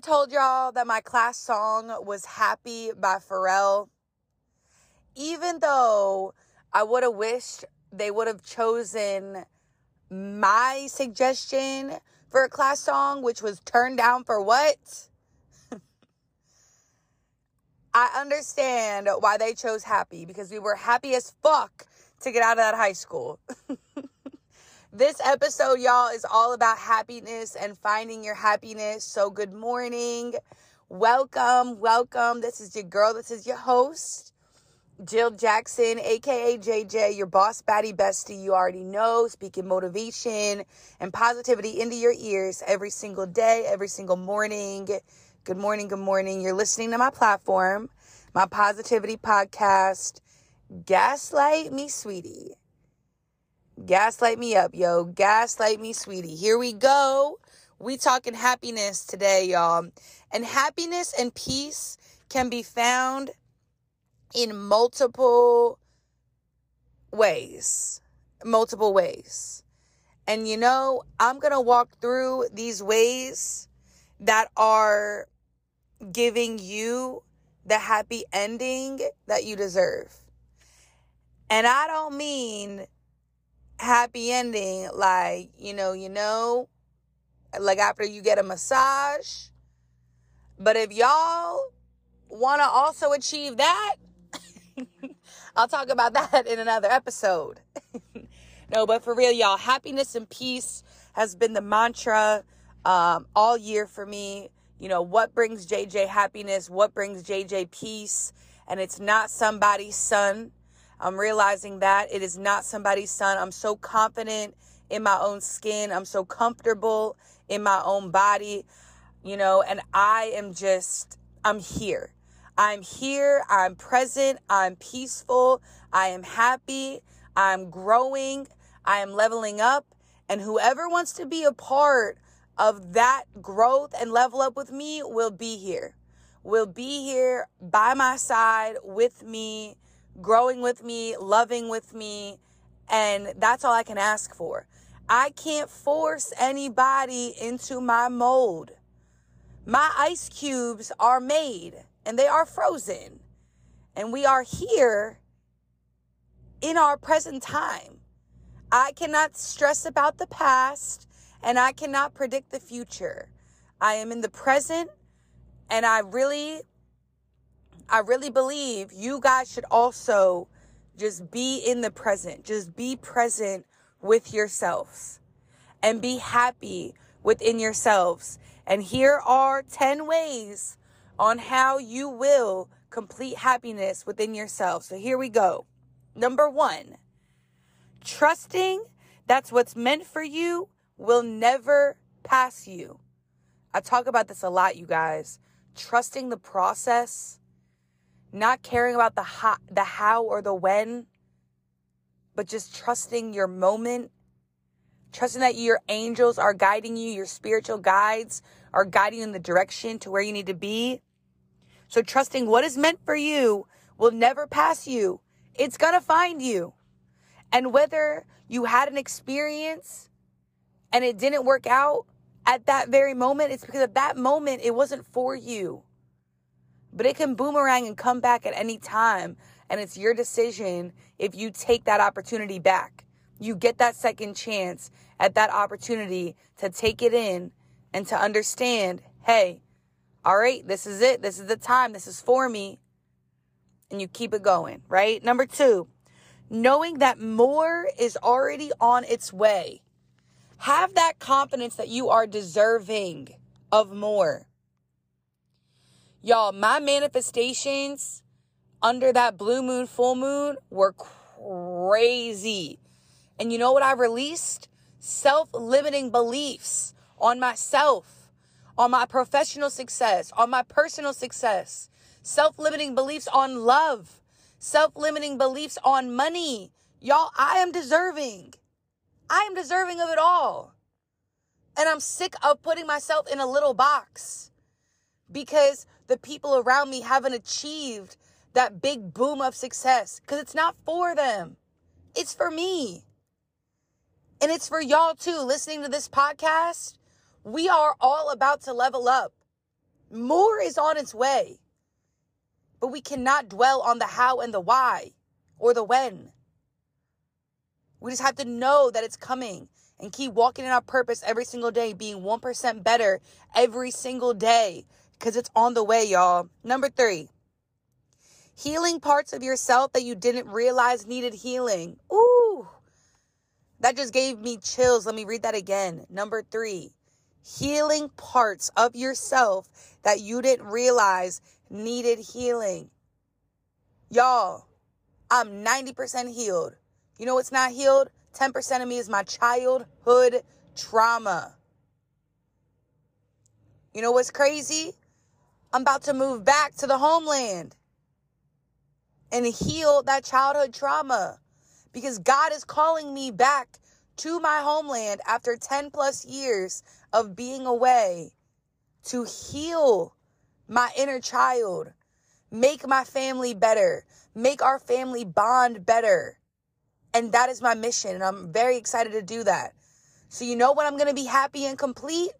told y'all that my class song was Happy by Pharrell? Even though I would have wished they would have chosen my suggestion for a class song, which was Turned Down for What? I understand why they chose Happy because we were happy as fuck to get out of that high school. This episode, y'all, is all about happiness and finding your happiness. So, good morning. Welcome, welcome. This is your girl. This is your host, Jill Jackson, aka JJ, your boss baddie bestie. You already know, speaking motivation and positivity into your ears every single day, every single morning. Good morning, good morning. You're listening to my platform, my positivity podcast, Gaslight Me Sweetie. Gaslight me up, yo. Gaslight me, sweetie. Here we go. We talking happiness today, y'all. And happiness and peace can be found in multiple ways. Multiple ways. And you know, I'm going to walk through these ways that are giving you the happy ending that you deserve. And I don't mean happy ending like you know you know like after you get a massage. But if y'all want to also achieve that i'll talk about that in another episode. No but for real y'all happiness and peace has been the mantra um, all year for me. You know what brings jj happiness? What brings jj peace? And it's not somebody's son I'm realizing that it is not somebody's son. I'm so confident in my own skin. I'm so comfortable in my own body, you know, and I am just, I'm here. I'm here. I'm present. I'm peaceful. I am happy. I'm growing. I am leveling up. And whoever wants to be a part of that growth and level up with me will be here. Will be here by my side with me growing with me, loving with me. And that's all I can ask for. I can't force anybody into my mold. My ice cubes are made and they are frozen. And we are here in our present time. I cannot stress about the past and I cannot predict the future. I am in the present and I really I really believe you guys should also just be in the present. Just be present with yourselves and be happy within yourselves. And here are 10 ways on how you will complete happiness within yourself. So here we go. Number one, trusting that's what's meant for you will never pass you. I talk about this a lot, you guys. Trusting the process not caring about the how, the how or the when, but just trusting your moment, trusting that your angels are guiding you, your spiritual guides are guiding you in the direction to where you need to be. So trusting what is meant for you will never pass you. It's going to find you. And whether you had an experience and it didn't work out at that very moment, it's because at that moment it wasn't for you. But it can boomerang and come back at any time. And it's your decision if you take that opportunity back. You get that second chance at that opportunity to take it in and to understand hey, all right, this is it. This is the time. This is for me. And you keep it going, right? Number two, knowing that more is already on its way. Have that confidence that you are deserving of more. Y'all, my manifestations under that blue moon, full moon were crazy. And you know what I released? Self limiting beliefs on myself, on my professional success, on my personal success, self limiting beliefs on love, self limiting beliefs on money. Y'all, I am deserving. I am deserving of it all. And I'm sick of putting myself in a little box because the people around me haven't achieved that big boom of success because it's not for them. It's for me. And it's for y'all too. Listening to this podcast, we are all about to level up. More is on its way. But we cannot dwell on the how and the why or the when. We just have to know that it's coming and keep walking in our purpose every single day, being 1% better every single day because it's on the way, y'all. Number three, healing parts of yourself that you didn't realize needed healing. Ooh, that just gave me chills. Let me read that again. Number three, healing parts of yourself that you didn't realize needed healing. Y'all, I'm 90% healed. You know what's not healed? 10% of me is my childhood trauma. You know what's crazy? I'm about to move back to the homeland and heal that childhood trauma because God is calling me back to my homeland after 10 plus years of being away to heal my inner child, make my family better, make our family bond better. And that is my mission. And I'm very excited to do that. So, you know when I'm going to be happy and complete?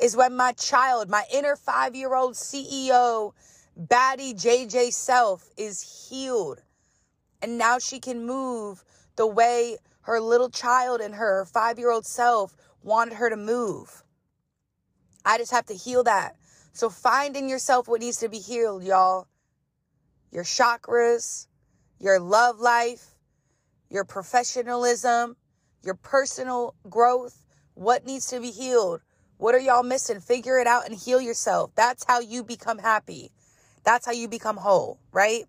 Is when my child, my inner five year old CEO, baddie JJ self is healed. And now she can move the way her little child and her five year old self wanted her to move. I just have to heal that. So find in yourself what needs to be healed, y'all. Your chakras, your love life, your professionalism, your personal growth, what needs to be healed. What are y'all missing? Figure it out and heal yourself. That's how you become happy. That's how you become whole, right?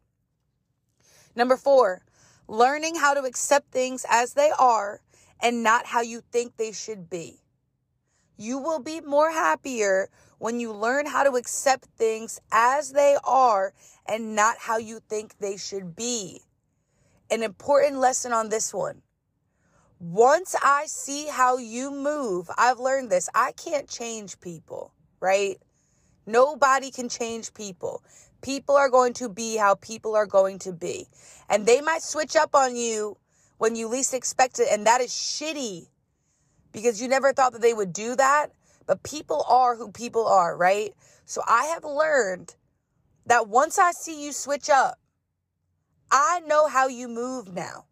Number four, learning how to accept things as they are and not how you think they should be. You will be more happier when you learn how to accept things as they are and not how you think they should be. An important lesson on this one. Once I see how you move, I've learned this. I can't change people, right? Nobody can change people. People are going to be how people are going to be. And they might switch up on you when you least expect it. And that is shitty because you never thought that they would do that. But people are who people are, right? So I have learned that once I see you switch up, I know how you move now.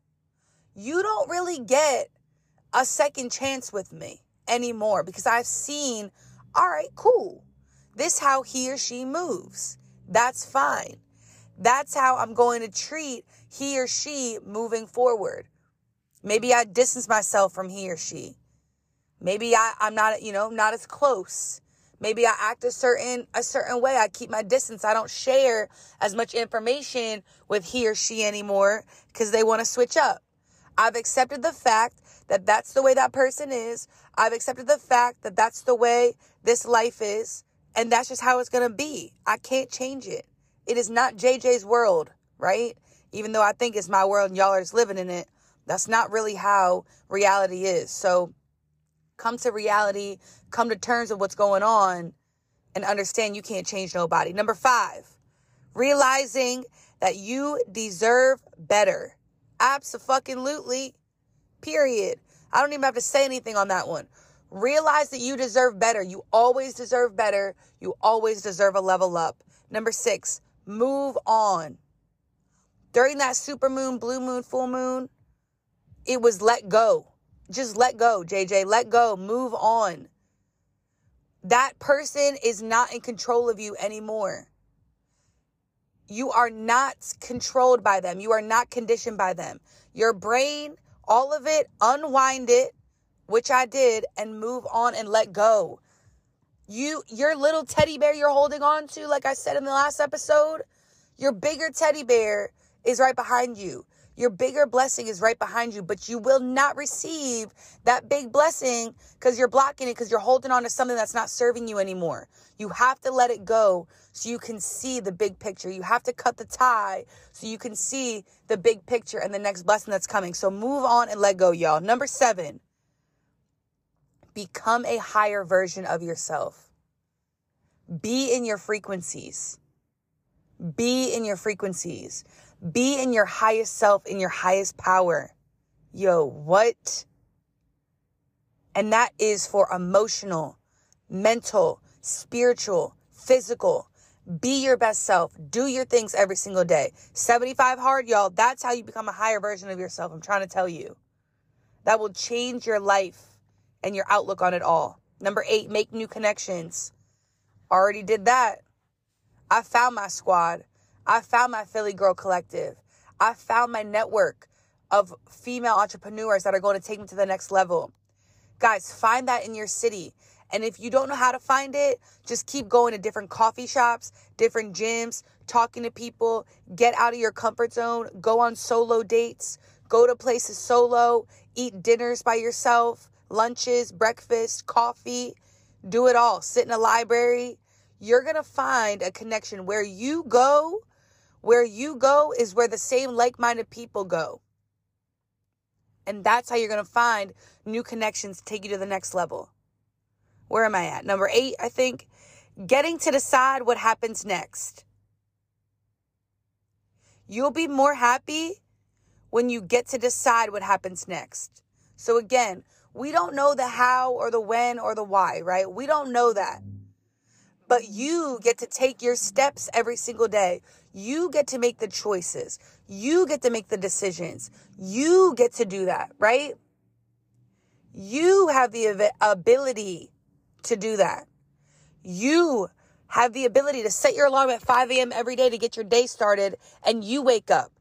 You don't really get a second chance with me anymore because I've seen, all right, cool. This how he or she moves. That's fine. That's how I'm going to treat he or she moving forward. Maybe I distance myself from he or she. Maybe I, I'm not, you know, not as close. Maybe I act a certain a certain way. I keep my distance. I don't share as much information with he or she anymore because they want to switch up. I've accepted the fact that that's the way that person is. I've accepted the fact that that's the way this life is, and that's just how it's going to be. I can't change it. It is not JJ's world, right? Even though I think it's my world and y'all are just living in it, that's not really how reality is. So come to reality, come to terms with what's going on, and understand you can't change nobody. Number five, realizing that you deserve better. Absolutely. Period. I don't even have to say anything on that one. Realize that you deserve better. You always deserve better. You always deserve a level up. Number six, move on. During that super moon, blue moon, full moon, it was let go. Just let go, JJ. Let go. Move on. That person is not in control of you anymore. You are not controlled by them. You are not conditioned by them. Your brain, all of it, unwind it, which I did, and move on and let go. You, your little teddy bear you're holding on to, like I said in the last episode, your bigger teddy bear is right behind you. Your bigger blessing is right behind you, but you will not receive that big blessing because you're blocking it because you're holding on to something that's not serving you anymore. You have to let it go so you can see the big picture. You have to cut the tie so you can see the big picture and the next blessing that's coming. So move on and let go, y'all. Number seven, become a higher version of yourself. Be in your frequencies. Be in your frequencies. Be in your highest self, in your highest power. Yo, what? And that is for emotional, mental, spiritual, physical. Be your best self. Do your things every single day. 75 hard, y'all. That's how you become a higher version of yourself. I'm trying to tell you. That will change your life and your outlook on it all. Number eight, make new connections. Already did that. I found my squad. I found my Philly Girl Collective. I found my network of female entrepreneurs that are going to take me to the next level. Guys, find that in your city. And if you don't know how to find it, just keep going to different coffee shops, different gyms, talking to people, get out of your comfort zone, go on solo dates, go to places solo, eat dinners by yourself, lunches, breakfast, coffee, do it all. Sit in a library. You're going to find a connection where you go. Where you go is where the same like minded people go. And that's how you're going to find new connections to take you to the next level. Where am I at? Number eight, I think, getting to decide what happens next. You'll be more happy when you get to decide what happens next. So again, we don't know the how or the when or the why, right? We don't know that. But you get to take your steps every single day. You get to make the choices. You get to make the decisions. You get to do that, right? You have the ability to do that. You have the ability to set your alarm at 5 a.m. every day to get your day started and you wake up.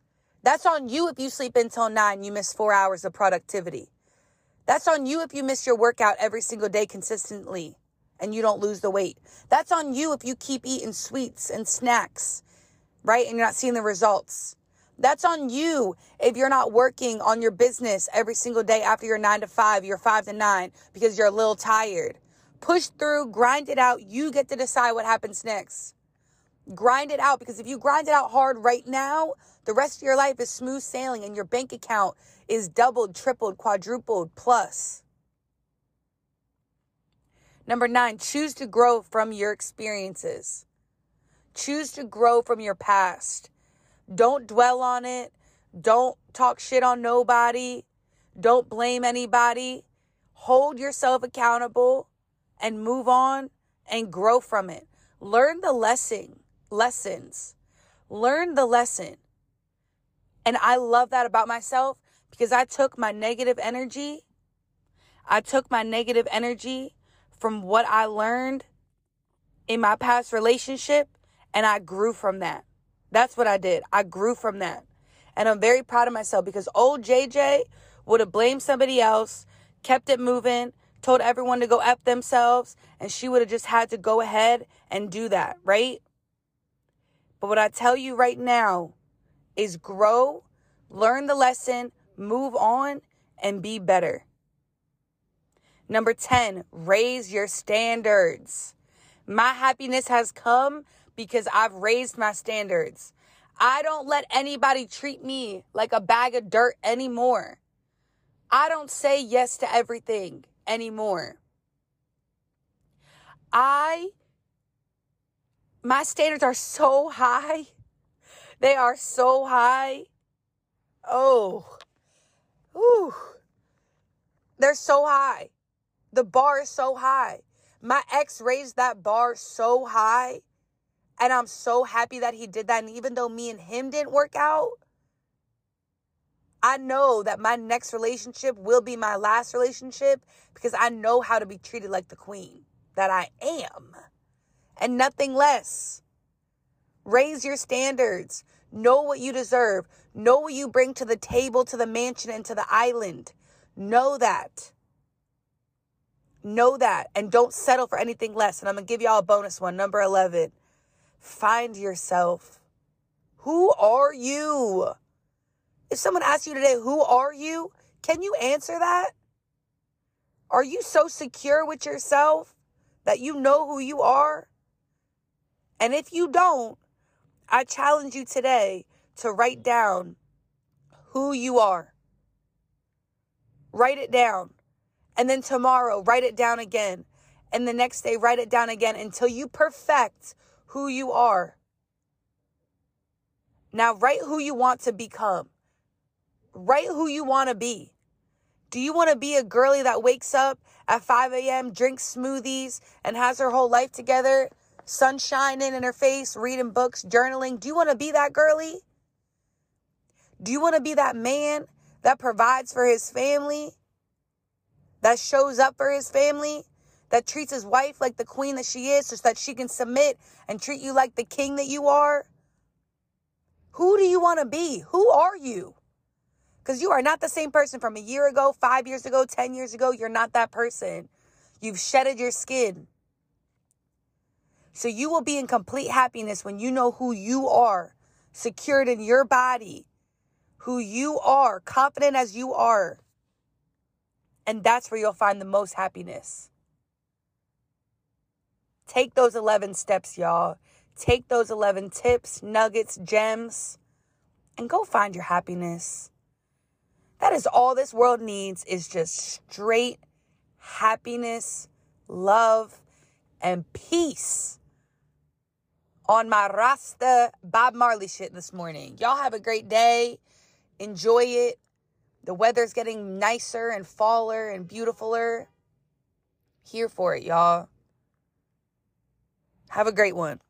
That's on you if you sleep until 9, you miss four hours of productivity. That's on you if you miss your workout every single day consistently and you don't lose the weight. That's on you if you keep eating sweets and snacks, right? And you're not seeing the results. That's on you if you're not working on your business every single day after your nine to five, your five to nine, because you're a little tired. Push through, grind it out. You get to decide what happens next. Grind it out because if you grind it out hard right now, the rest of your life is smooth sailing and your bank account is doubled, tripled, quadrupled plus. Number nine, choose to grow from your experiences. Choose to grow from your past. Don't dwell on it. Don't talk shit on nobody. Don't blame anybody. Hold yourself accountable and move on and grow from it. Learn the lesson, lessons. Learn the lesson. And I love that about myself because I took my negative energy. I took my negative energy from what I learned in my past relationship and I grew from that. That's what I did. I grew from that. And I'm very proud of myself because old JJ would have blamed somebody else, kept it moving, told everyone to go F themselves, and she would have just had to go ahead and do that, right? But what I tell you right now is grow, learn the lesson, move on, and be better. Number 10, raise your standards. My happiness has come because I've raised my standards. I don't let anybody treat me like a bag of dirt anymore. I don't say yes to everything anymore. I, my standards are so high. They are so high. Oh, ooh, they're so high. The bar is so high. My ex raised that bar so high. And I'm so happy that he did that. And even though me and him didn't work out, I know that my next relationship will be my last relationship because I know how to be treated like the queen that I am and nothing less. Raise your standards. Know what you deserve. Know what you bring to the table, to the mansion, and to the island. Know that. Know that. And don't settle for anything less. And I'm going to give y'all a bonus one. Number 11. Find yourself. Who are you? If someone asks you today, who are you? Can you answer that? Are you so secure with yourself that you know who you are? And if you don't, I challenge you today to write down who you are. Write it down. And then tomorrow, write it down again. And the next day, write it down again until you perfect who you are. Now, write who you want to become. Write who you want to be. Do you want to be a girly that wakes up at 5 a.m., drinks smoothies, and has her whole life together sun shining in her face, reading books, journaling. Do you want to be that girly? Do you want to be that man that provides for his family? That shows up for his family? That treats his wife like the queen that she is, so that she can submit and treat you like the king that you are? Who do you want to be? Who are you? Because you are not the same person from a year ago, five years ago, 10 years ago. You're not that person. You've shedded your skin. So you will be in complete happiness when you know who you are, secured in your body, who you are, confident as you are. And that's where you'll find the most happiness. Take those 11 steps, y'all. Take those 11 tips, nuggets, gems, and go find your happiness. That is all this world needs is just straight happiness, love, and peace on my Rasta Bob Marley shit this morning. Y'all have a great day. Enjoy it. The weather's getting nicer and faller and beautifuler. Here for it, y'all. Have a great one.